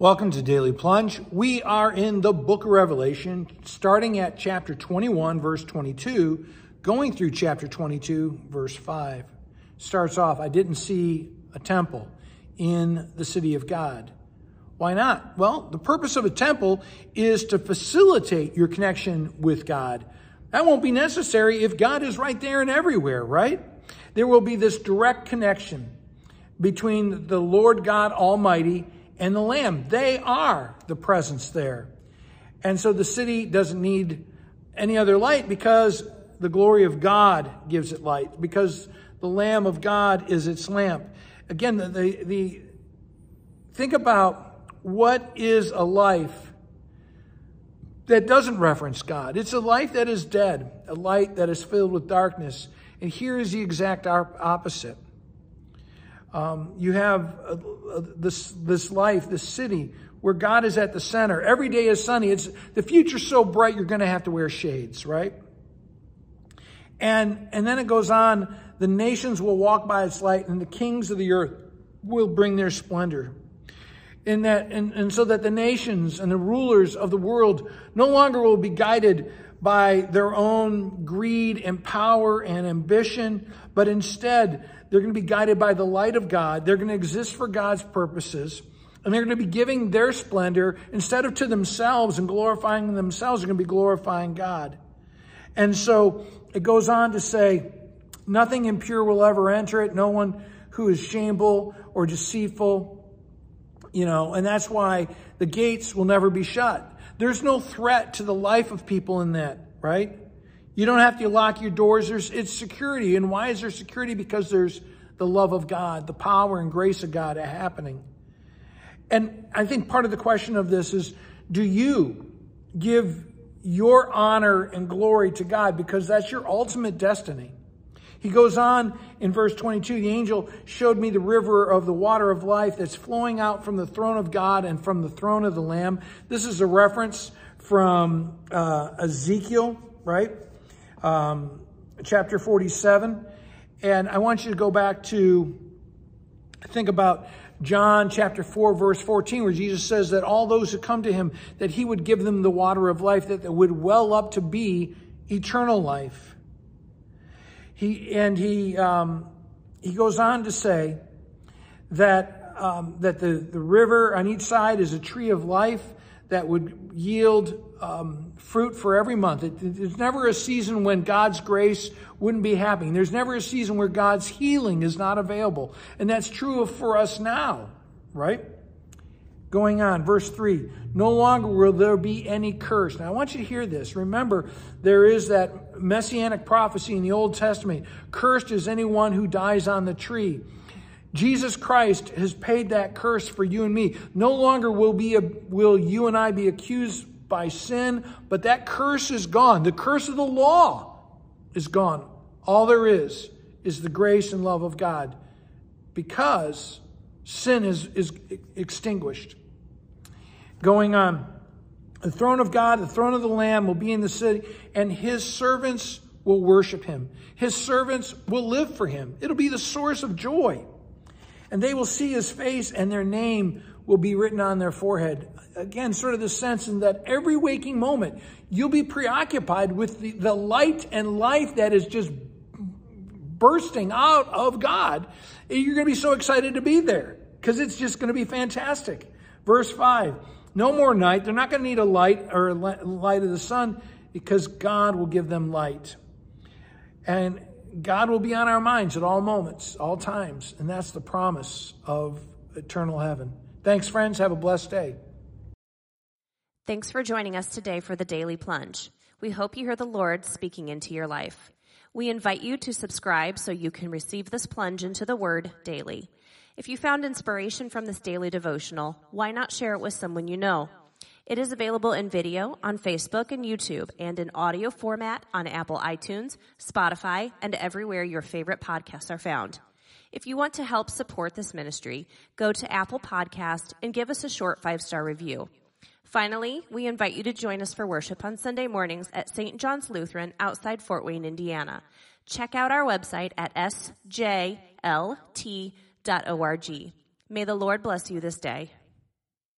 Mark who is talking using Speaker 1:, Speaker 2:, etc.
Speaker 1: Welcome to Daily Plunge. We are in the book of Revelation, starting at chapter 21, verse 22, going through chapter 22, verse 5. Starts off, I didn't see a temple in the city of God. Why not? Well, the purpose of a temple is to facilitate your connection with God. That won't be necessary if God is right there and everywhere, right? There will be this direct connection between the Lord God Almighty and the Lamb. They are the presence there. And so the city doesn't need any other light because the glory of God gives it light, because the Lamb of God is its lamp. Again, the, the, the think about what is a life that doesn't reference God. It's a life that is dead, a light that is filled with darkness. And here is the exact opposite. Um, you have uh, uh, this, this life, this city, where God is at the center. Every day is sunny. It's, the future's so bright, you're going to have to wear shades, right? And, and then it goes on, the nations will walk by its light, and the kings of the earth will bring their splendor. In that, and, and so that the nations and the rulers of the world no longer will be guided by their own greed and power and ambition, but instead they're going to be guided by the light of God. They're going to exist for God's purposes. And they're going to be giving their splendor instead of to themselves and glorifying themselves, they're going to be glorifying God. And so it goes on to say, nothing impure will ever enter it. No one who is shameful or deceitful, you know, and that's why the gates will never be shut. There's no threat to the life of people in that, right? You don't have to lock your doors. There's, it's security. And why is there security? Because there's the love of God, the power and grace of God happening. And I think part of the question of this is, do you give your honor and glory to God? Because that's your ultimate destiny. He goes on in verse 22, the angel showed me the river of the water of life that's flowing out from the throne of God and from the throne of the Lamb. This is a reference from uh, Ezekiel, right? um, chapter 47. And I want you to go back to think about John chapter 4, verse 14, where Jesus says that all those who come to him, that he would give them the water of life that would well up to be eternal life. He, and he, um, he goes on to say that, um, that the, the river on each side is a tree of life that would yield um, fruit for every month. It, there's never a season when God's grace wouldn't be happening. There's never a season where God's healing is not available. And that's true for us now, right? Going on, verse 3 No longer will there be any curse. Now, I want you to hear this. Remember, there is that messianic prophecy in the Old Testament Cursed is anyone who dies on the tree. Jesus Christ has paid that curse for you and me. No longer will, be a, will you and I be accused by sin, but that curse is gone. The curse of the law is gone. All there is is the grace and love of God because sin is, is extinguished. Going on, the throne of God, the throne of the Lamb will be in the city, and his servants will worship him. His servants will live for him. It'll be the source of joy. And they will see his face, and their name will be written on their forehead. Again, sort of the sense in that every waking moment, you'll be preoccupied with the, the light and life that is just bursting out of God. You're going to be so excited to be there because it's just going to be fantastic. Verse 5 No more night. They're not going to need a light or a light of the sun because God will give them light. And God will be on our minds at all moments, all times. And that's the promise of eternal heaven. Thanks, friends. Have a blessed day.
Speaker 2: Thanks for joining us today for the Daily Plunge. We hope you hear the Lord speaking into your life. We invite you to subscribe so you can receive this plunge into the Word daily. If you found inspiration from this daily devotional, why not share it with someone you know? It is available in video on Facebook and YouTube and in audio format on Apple iTunes, Spotify, and everywhere your favorite podcasts are found. If you want to help support this ministry, go to Apple Podcast and give us a short five-star review. Finally, we invite you to join us for worship on Sunday mornings at St. John's Lutheran outside Fort Wayne, Indiana. Check out our website at sjlt.org. May the Lord bless you this day.